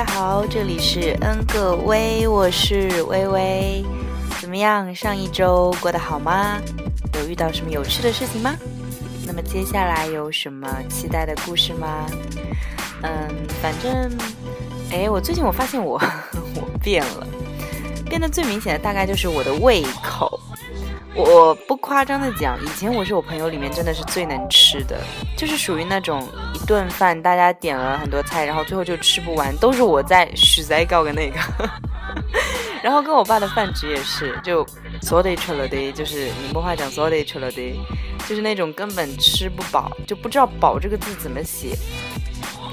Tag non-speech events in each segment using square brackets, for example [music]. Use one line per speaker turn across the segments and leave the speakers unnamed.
大家好，这里是恩个微，我是微微。怎么样？上一周过得好吗？有遇到什么有趣的事情吗？那么接下来有什么期待的故事吗？嗯，反正，哎，我最近我发现我 [laughs] 我变了，变得最明显的大概就是我的胃口。我夸张的讲，以前我是我朋友里面真的是最能吃的，就是属于那种一顿饭大家点了很多菜，然后最后就吃不完，都是我在许在搞的那个。[laughs] 然后跟我爸的饭局也是，就所得吃了的，就是宁波话讲所得吃了的，就是那种根本吃不饱，就不知道饱这个字怎么写。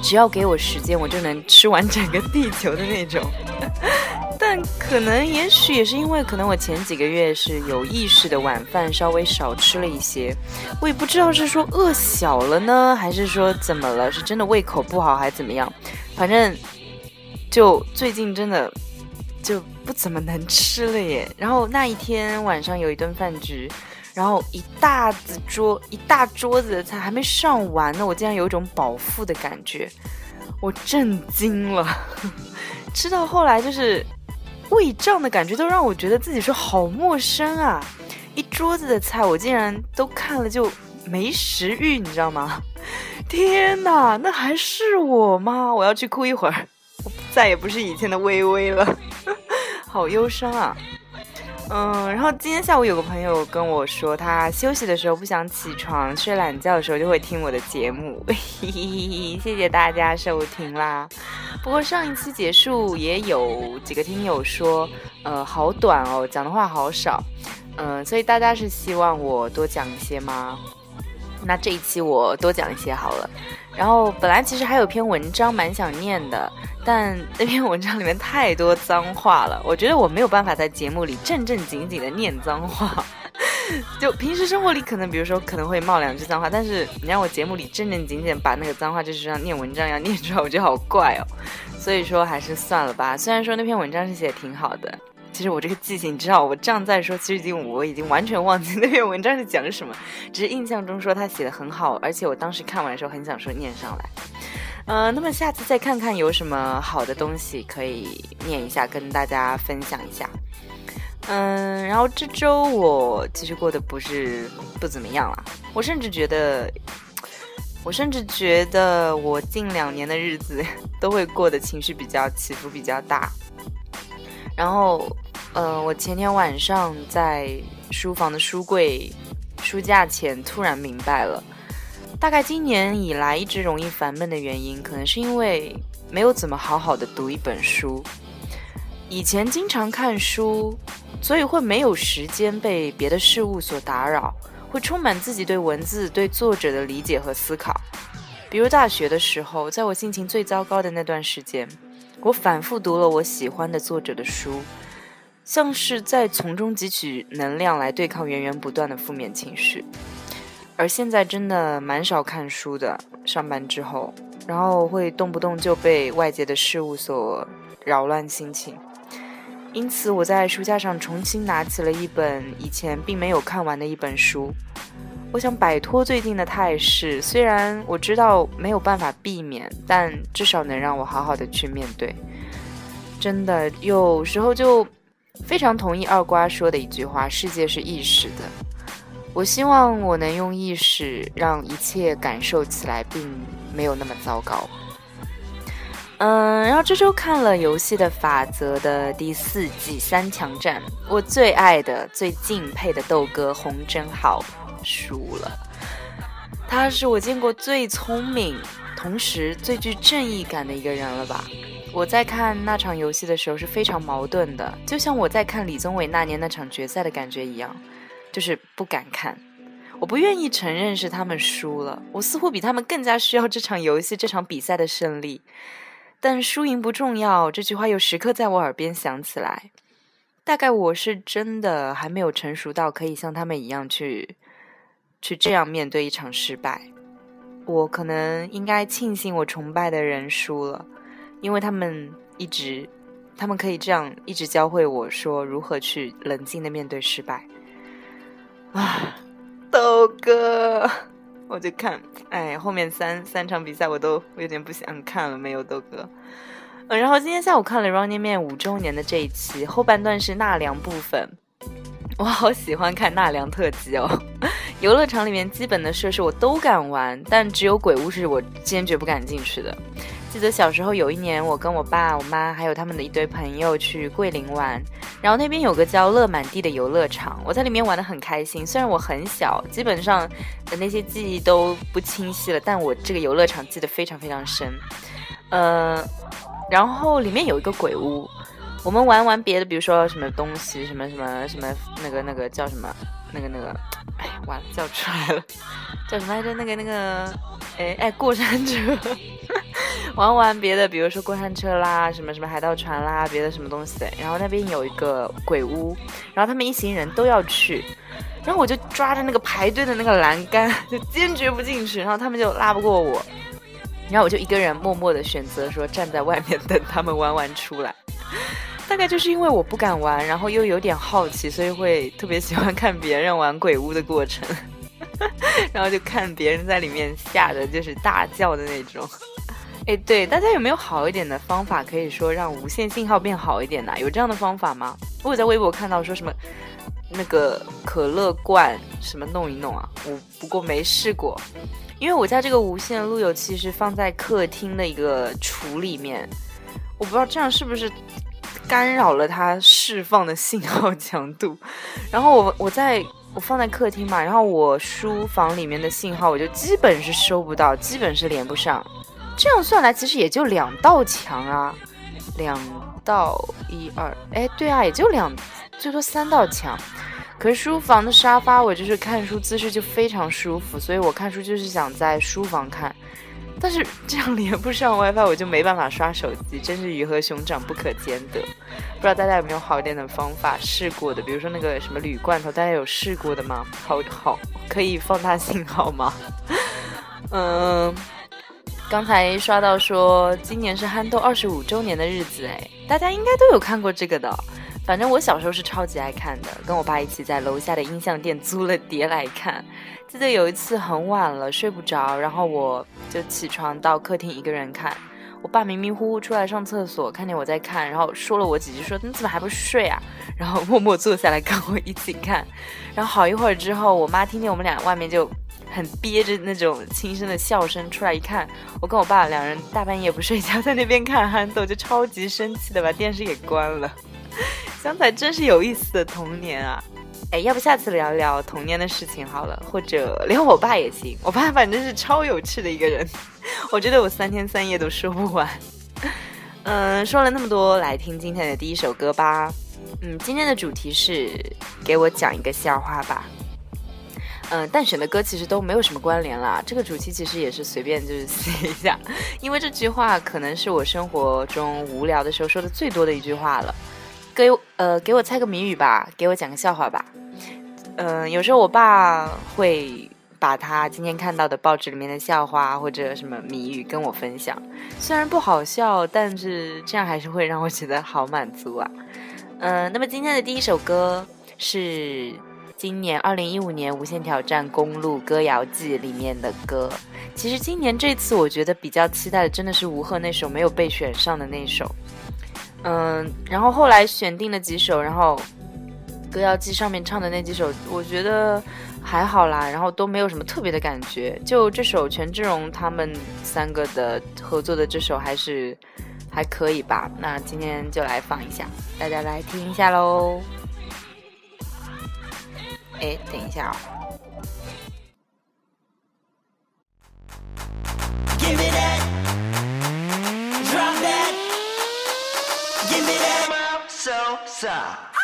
只要给我时间，我就能吃完整个地球的那种。但可能，也许也是因为，可能我前几个月是有意识的晚饭稍微少吃了一些，我也不知道是说饿小了呢，还是说怎么了，是真的胃口不好还是怎么样？反正就最近真的就不怎么能吃了耶。然后那一天晚上有一顿饭局，然后一大子桌一大桌子的菜还没上完呢，我竟然有一种饱腹的感觉，我震惊了。[laughs] 吃到后来就是。胃胀的感觉都让我觉得自己说好陌生啊！一桌子的菜，我竟然都看了就没食欲，你知道吗？[laughs] 天哪，那还是我吗？我要去哭一会儿，我再也不是以前的微微了，[laughs] 好忧伤啊！嗯，然后今天下午有个朋友跟我说，他休息的时候不想起床，睡懒觉的时候就会听我的节目，[laughs] 谢谢大家收听啦。不过上一期结束也有几个听友说，呃，好短哦，讲的话好少，嗯，所以大家是希望我多讲一些吗？那这一期我多讲一些好了。然后本来其实还有篇文章蛮想念的，但那篇文章里面太多脏话了，我觉得我没有办法在节目里正正经经的念脏话。[laughs] 就平时生活里可能，比如说可能会冒两句脏话，但是你让我节目里正正经经把那个脏话就是像念文章一样念出来，我觉得好怪哦。所以说还是算了吧。虽然说那篇文章是写的挺好的，其实我这个记性，你知道，我这样再说，其实已经我已经完全忘记 [laughs] 那篇文章是讲什么，只是印象中说他写的很好，而且我当时看完的时候很想说念上来。呃，那么下次再看看有什么好的东西可以念一下，跟大家分享一下。嗯，然后这周我其实过得不是不怎么样了，我甚至觉得，我甚至觉得我近两年的日子 [laughs] 都会过得情绪比较起伏比较大。然后，呃，我前天晚上在书房的书柜书架前突然明白了，大概今年以来一直容易烦闷的原因，可能是因为没有怎么好好的读一本书。以前经常看书。所以会没有时间被别的事物所打扰，会充满自己对文字、对作者的理解和思考。比如大学的时候，在我心情最糟糕的那段时间，我反复读了我喜欢的作者的书，像是在从中汲取能量来对抗源源不断的负面情绪。而现在真的蛮少看书的，上班之后，然后会动不动就被外界的事物所扰乱心情。因此，我在书架上重新拿起了一本以前并没有看完的一本书。我想摆脱最近的态势，虽然我知道没有办法避免，但至少能让我好好的去面对。真的，有时候就非常同意二瓜说的一句话：“世界是意识的。”我希望我能用意识让一切感受起来并没有那么糟糕。嗯，然后这周看了《游戏的法则》的第四季三强战，我最爱的、最敬佩的豆哥洪真浩输了。他是我见过最聪明，同时最具正义感的一个人了吧？我在看那场游戏的时候是非常矛盾的，就像我在看李宗伟那年那场决赛的感觉一样，就是不敢看，我不愿意承认是他们输了，我似乎比他们更加需要这场游戏、这场比赛的胜利。但输赢不重要，这句话又时刻在我耳边响起来。大概我是真的还没有成熟到可以像他们一样去，去这样面对一场失败。我可能应该庆幸我崇拜的人输了，因为他们一直，他们可以这样一直教会我说如何去冷静的面对失败。啊，豆哥。我就看，哎，后面三三场比赛我都有点不想看了，没有豆哥。嗯，然后今天下午看了《Running Man》五周年的这一期，后半段是纳凉部分。我好喜欢看纳凉特辑哦！[laughs] 游乐场里面基本的设施我都敢玩，但只有鬼屋是我坚决不敢进去的。记得小时候有一年，我跟我爸、我妈还有他们的一堆朋友去桂林玩，然后那边有个叫乐满地的游乐场，我在里面玩的很开心。虽然我很小，基本上的那些记忆都不清晰了，但我这个游乐场记得非常非常深。呃，然后里面有一个鬼屋。我们玩玩别的，比如说什么东西，什么什么什么，那个那个叫什么，那个那个，哎，完了叫出来了，叫什么来着？那个那个，哎哎，过山车，[laughs] 玩玩别的，比如说过山车啦，什么什么海盗船啦，别的什么东西。然后那边有一个鬼屋，然后他们一行人都要去，然后我就抓着那个排队的那个栏杆，[laughs] 就坚决不进去，然后他们就拉不过我，然后我就一个人默默的选择说站在外面等他们玩完出来。大概就是因为我不敢玩，然后又有点好奇，所以会特别喜欢看别人玩鬼屋的过程，[laughs] 然后就看别人在里面吓得就是大叫的那种。哎，对，大家有没有好一点的方法，可以说让无线信号变好一点呢？有这样的方法吗？我在微博看到说什么那个可乐罐什么弄一弄啊，我不过没试过，因为我家这个无线路由器是放在客厅的一个橱里面，我不知道这样是不是。干扰了它释放的信号强度，[laughs] 然后我我在我放在客厅嘛，然后我书房里面的信号我就基本是收不到，基本是连不上。这样算来其实也就两道墙啊，两道一二，哎，对啊，也就两，最多三道墙。可是书房的沙发我就是看书姿势就非常舒服，所以我看书就是想在书房看。但是这样连不上 WiFi，我就没办法刷手机，真是鱼和熊掌不可兼得。不知道大家有没有好一点的方法试过的？比如说那个什么铝罐头，大家有试过的吗？好好可以放大信号吗？嗯，刚才刷到说今年是憨豆二十五周年的日子，哎，大家应该都有看过这个的。反正我小时候是超级爱看的，跟我爸一起在楼下的音像店租了碟来看。记得有一次很晚了，睡不着，然后我就起床到客厅一个人看。我爸迷迷糊糊出来上厕所，看见我在看，然后说了我几句，说你怎么还不睡啊？[laughs] 然后默默坐下来跟我一起看。然后好一会儿之后，我妈听见我们俩外面就很憋着那种轻声的笑声，出来一看，我跟我爸两人大半夜不睡觉在那边看憨豆，就超级生气的把电视给关了。想起来真是有意思的童年啊！哎，要不下次聊聊童年的事情好了，或者聊我爸也行。我爸反正是超有趣的一个人，我觉得我三天三夜都说不完。嗯，说了那么多，来听今天的第一首歌吧。嗯，今天的主题是给我讲一个笑话吧。嗯，但选的歌其实都没有什么关联啦。这个主题其实也是随便就是写一下，因为这句话可能是我生活中无聊的时候说的最多的一句话了。给呃，给我猜个谜语吧，给我讲个笑话吧。嗯，有时候我爸会把他今天看到的报纸里面的笑话或者什么谜语跟我分享，虽然不好笑，但是这样还是会让我觉得好满足啊。嗯，那么今天的第一首歌是今年二零一五年《无限挑战公路歌谣季》里面的歌。其实今年这次我觉得比较期待的真的是吴赫那首没有被选上的那首。嗯，然后后来选定了几首，然后歌谣季上面唱的那几首，我觉得还好啦，然后都没有什么特别的感觉。就这首权志龙他们三个的合作的这首还是还可以吧。那今天就来放一下，大家来听一下喽。哎，等一下哦。
so,
suck.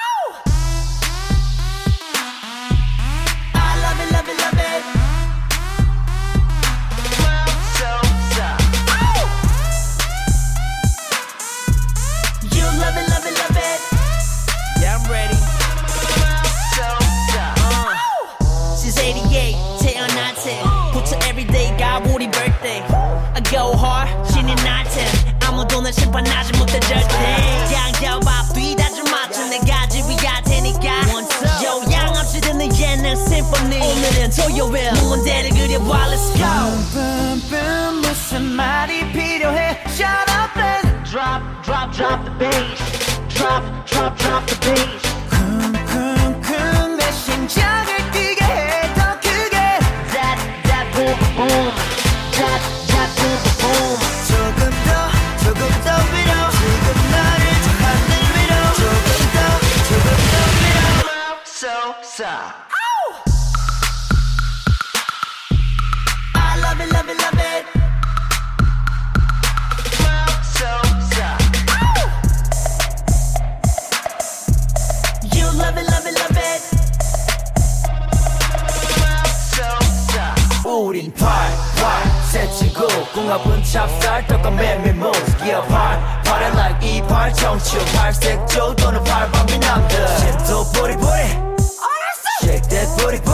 찹쌀 떡과메밀 무스기어 팔 팔에 like 이팔 청춘 팔색조 또는 팔방미 남들 심도 뿌리뿌리 알았어 shake that 뿌리뿌리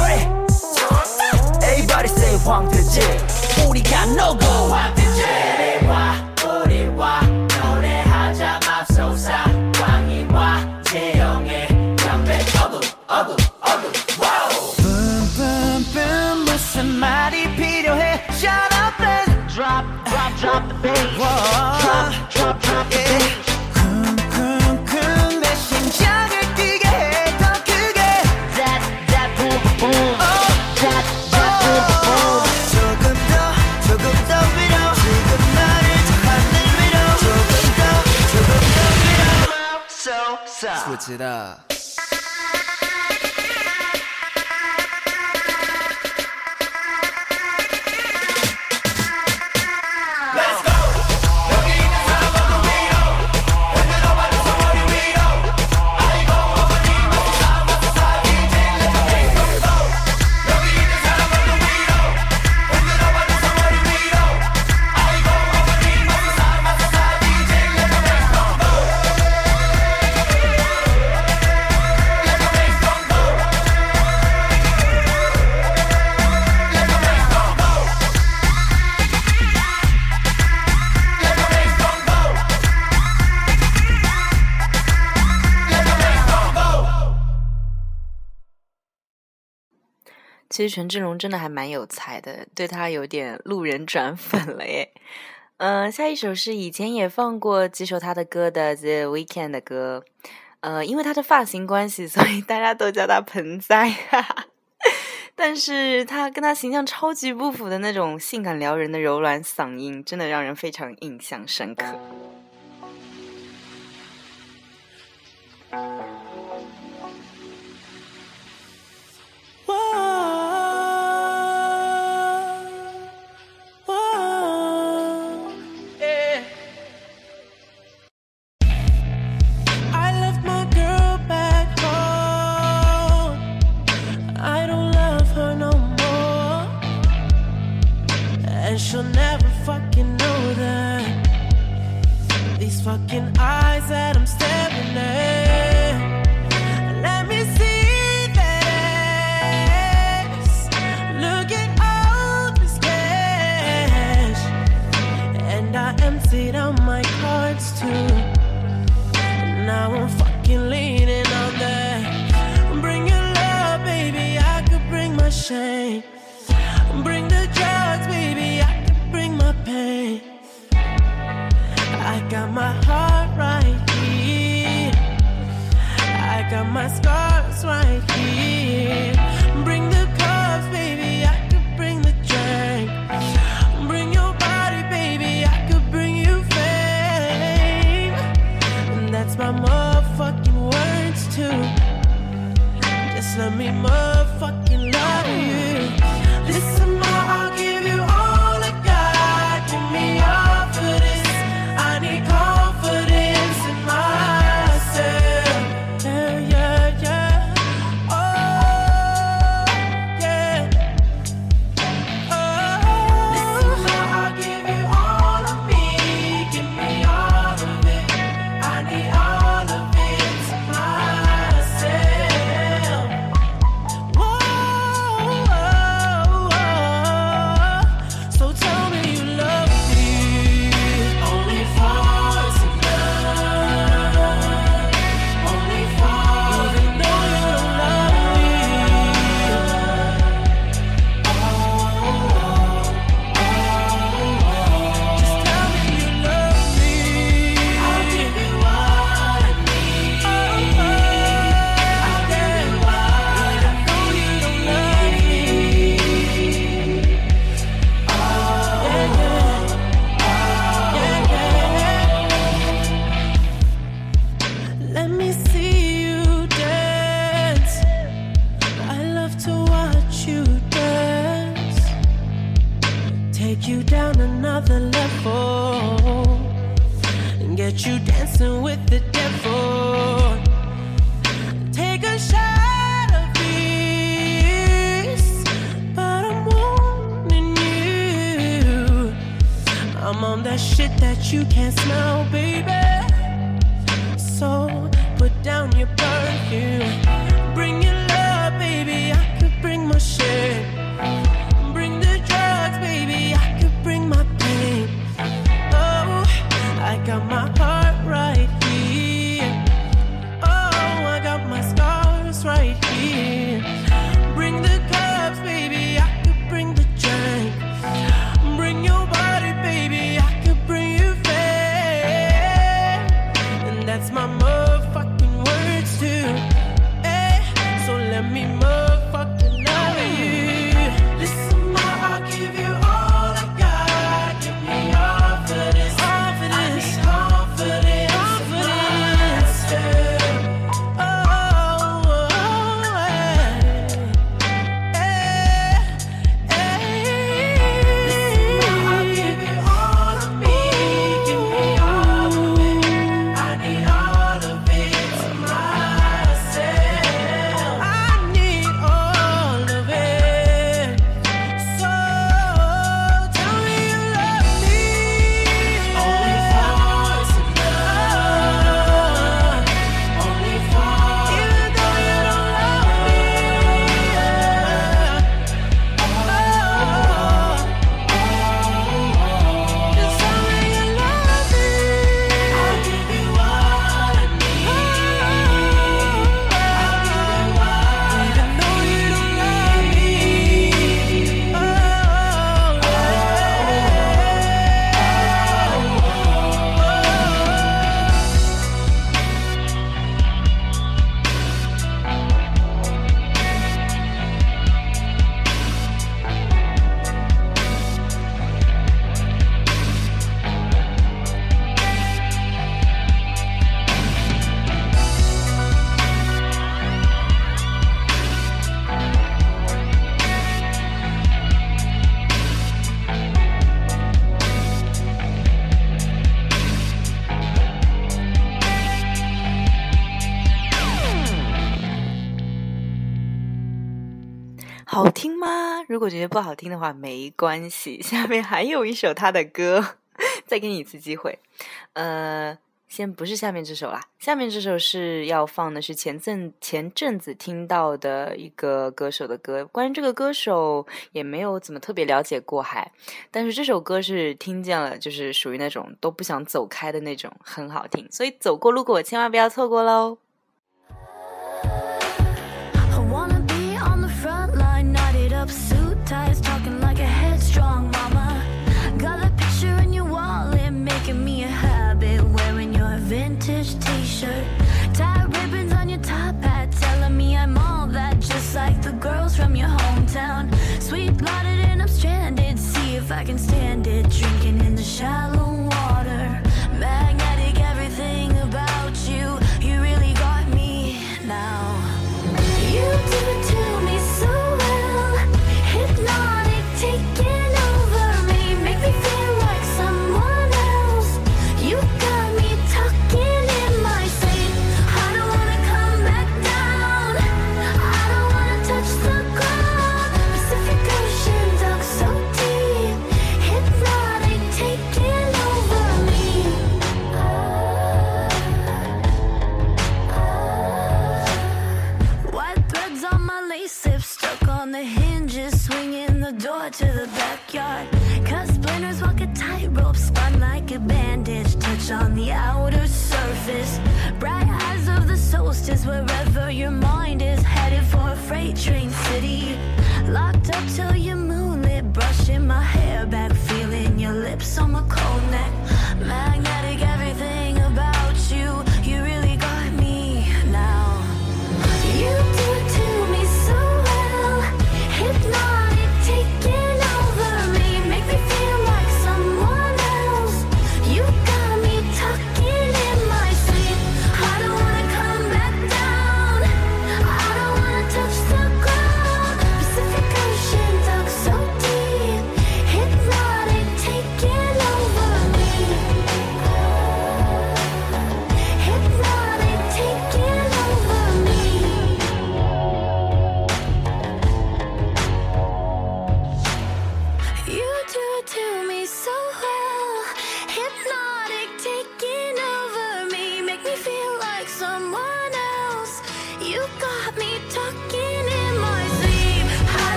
좋았어 everybody say 황태지 우리가 노고
其实权志龙真的还蛮有才的，对他有点路人转粉了耶。嗯，下一首是以前也放过几首他的歌的，The Weekend 的歌。呃，因为他的发型关系，所以大家都叫他盆栽。[laughs] 但是他跟他形象超级不符的那种性感撩人的柔软嗓音，真的让人非常印象深刻。
我觉得不好听的话没关系 [laughs] 下面还有一首他的歌 [laughs] 再给你一次机会。呃先不是下面这首啦下面这首是要放的是前阵前阵子听到的一个歌手的歌关于这个歌手也没有怎么特别了解过还但是这首歌是听见了就是属于那种都不想走开的那种很好听所以走过路过千万不要错过喽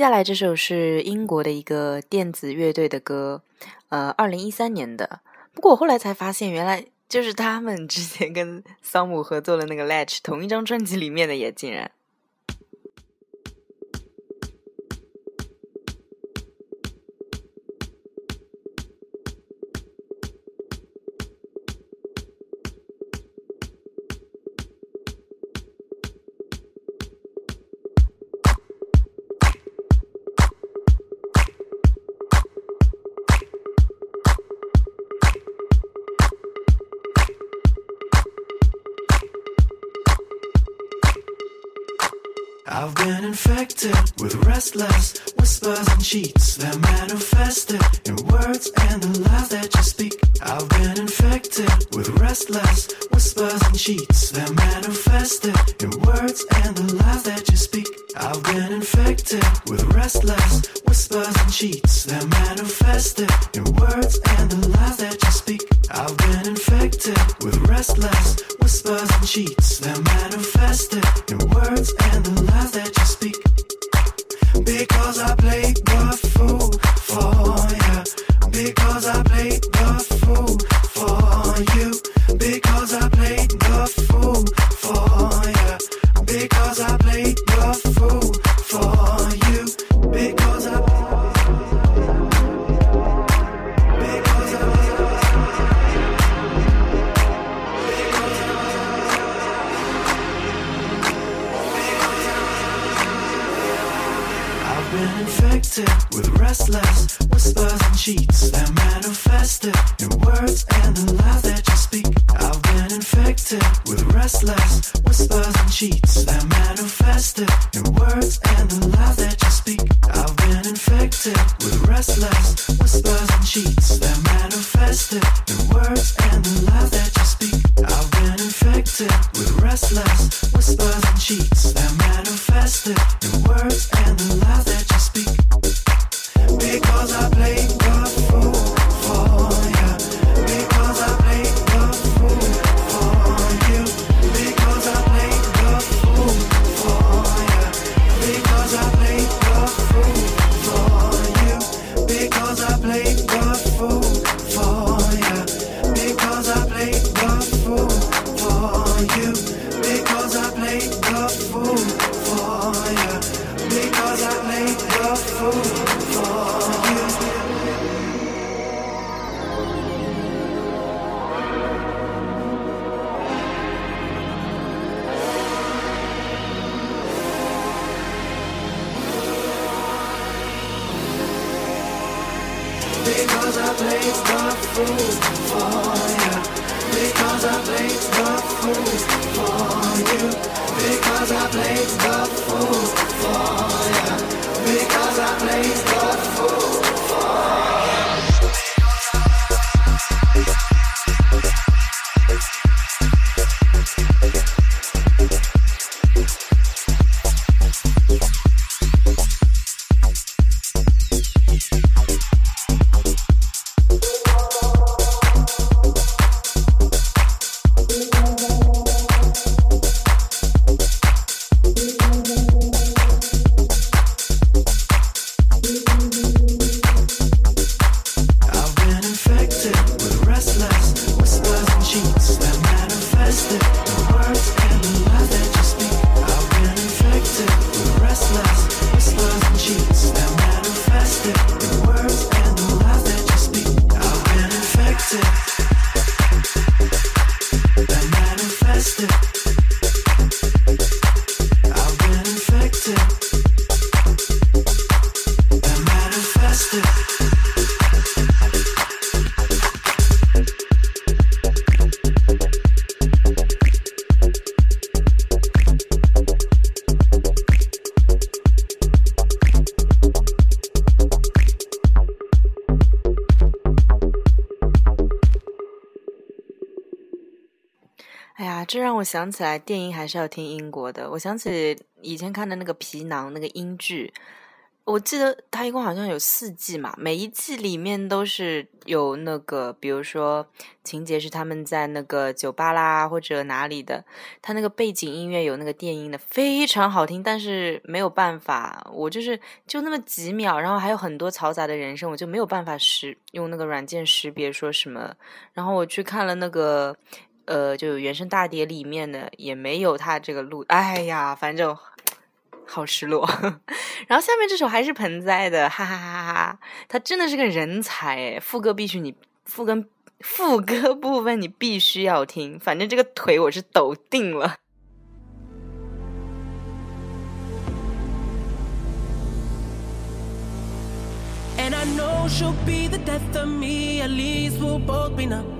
接下来这首是英国的一个电子乐队的歌呃二零一三年的。不过我后来才发现原来就是他们之前跟桑姆合作的那个 latch 同一张专辑里面的也竟然
Restless whispers and cheats. They're manifested in words and the lies that you speak. I've been infected with restless whispers and cheats. They're manifested in words and the lies that you speak. I've been infected with restless whispers and cheats. They're manifested in words and the lies that you speak. I've been infected with restless whispers and cheats. They're manifested
这让我想起来，电音还是要听英国的。我想起以前看的那个皮囊那个英剧，我记得它一共好像有四季嘛，每一季里面都是有那个，比如说情节是他们在那个酒吧啦或者哪里的，它那个背景音乐有那个电音的，非常好听。但是没有办法，我就是就那么几秒，然后还有很多嘈杂的人声，我就没有办法识用那个软件识别说什么。然后我去看了那个。呃，就原声大碟里面的也没有他这个录，哎呀，反正好失落。[laughs] 然后下面这首还是盆栽的，哈哈哈哈哈，他真的是个人才，副歌必须你副歌副歌部分你必须要听，反正这个腿我是抖定了。
And I know she'll be the death of me, at least we'll both be numb.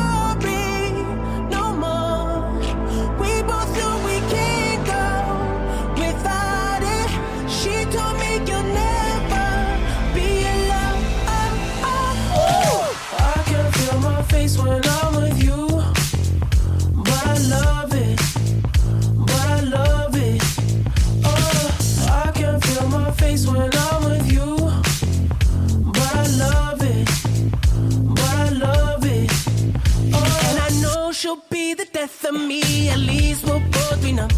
death of me. At least we'll both be numb.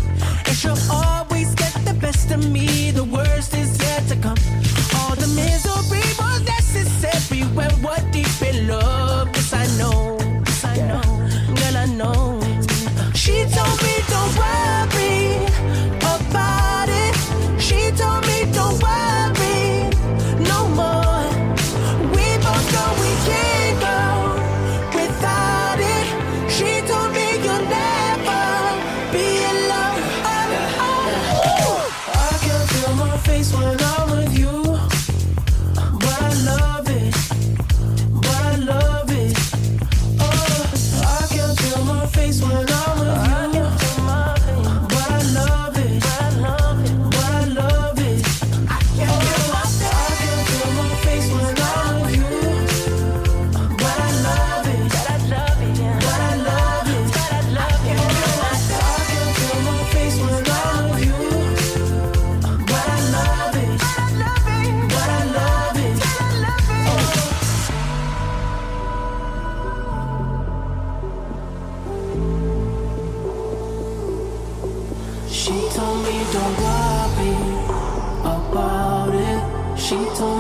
And she'll always get the best of me. The worst is yet to come. She told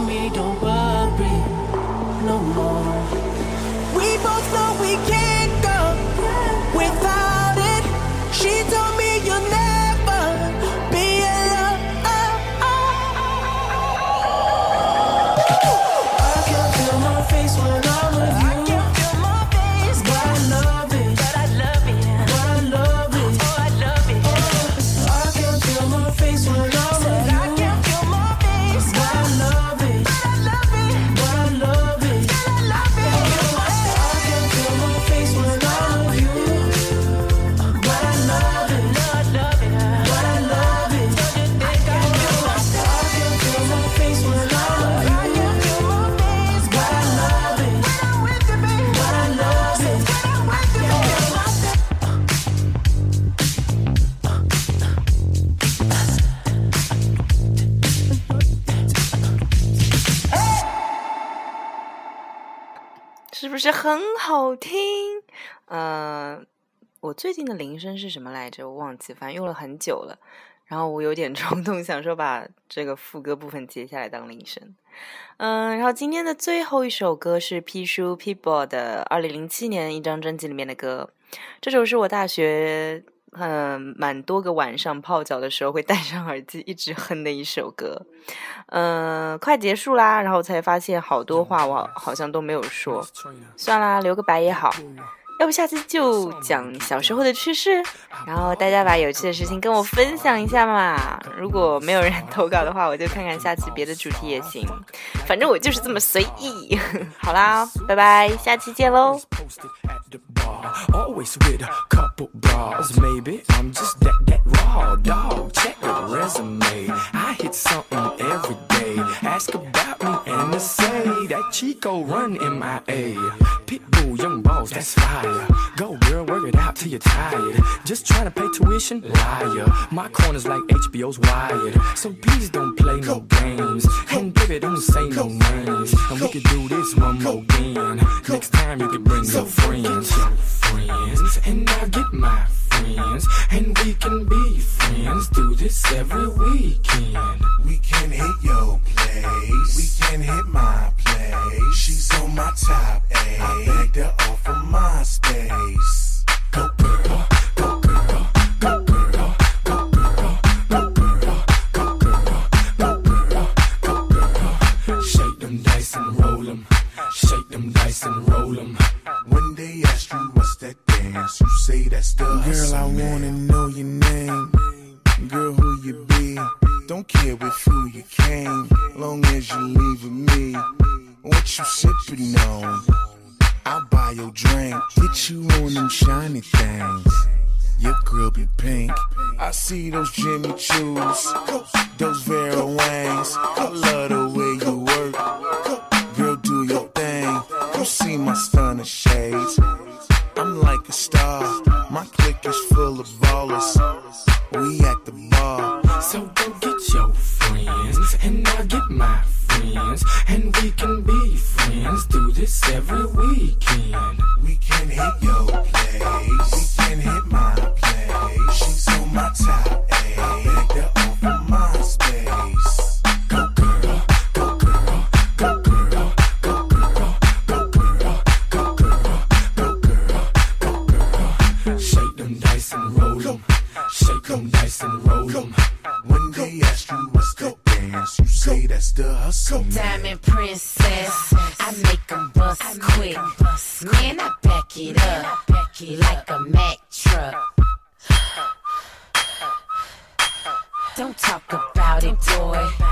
不是很好听？嗯，我最近的铃声是什么来着？我忘记，反正用了很久了。然后我有点冲动，想说把这个副歌部分截下来当铃声。嗯，然后今天的最后一首歌是 P 叔 People 的二零零七年一张专辑里面的歌。这首是我大学嗯蛮多个晚上泡脚的时候会戴上耳机一直哼的一首歌。嗯，快结束啦，然后才发现好多话我好像都没有说，算啦，留个白也好。要不下期就讲小时候的趣事，然后大家把有趣的事情跟我分享一下嘛。如果没有人投稿的话，我就看看下期别的主题也行。反正我就是这么随意。好啦，拜拜，下期见喽。
Bar. Always with a couple bras. Maybe I'm just that that raw dog. Check the resume. I hit something every day. Ask about me and they say that Chico run MIA. Pitbull, young boss, that's fire. Go girl, work it out till you're tired. Just trying to pay tuition, liar. My corner's like HBO's wired, so please don't play no games. And baby, don't say no names. And we could do this one more again. Next time you could bring your friends, your friends, and I'll get my friends, and we can be friends. Do this every weekend.
We can hit your place. We can hit my place. She's on my top A. I her off of my.
Go girl, go girl, go girl, go girl, go girl, go girl, go girl, go girl. Shake them dice and roll 'em. Shake them dice and roll 'em.
When they ask you what's that dance, you say that's the
Girl, I wanna know your name. Girl, who you be? Don't care with who you came, long as you leave with me. What you sippin' on? I'll buy your drink, get you on them shiny things. Your girl be pink. I see those Jimmy Choos, those Vera Wangs. I love the way you work. Girl, do your thing. You see my stunner shades. I'm like a star. My clique is
boy.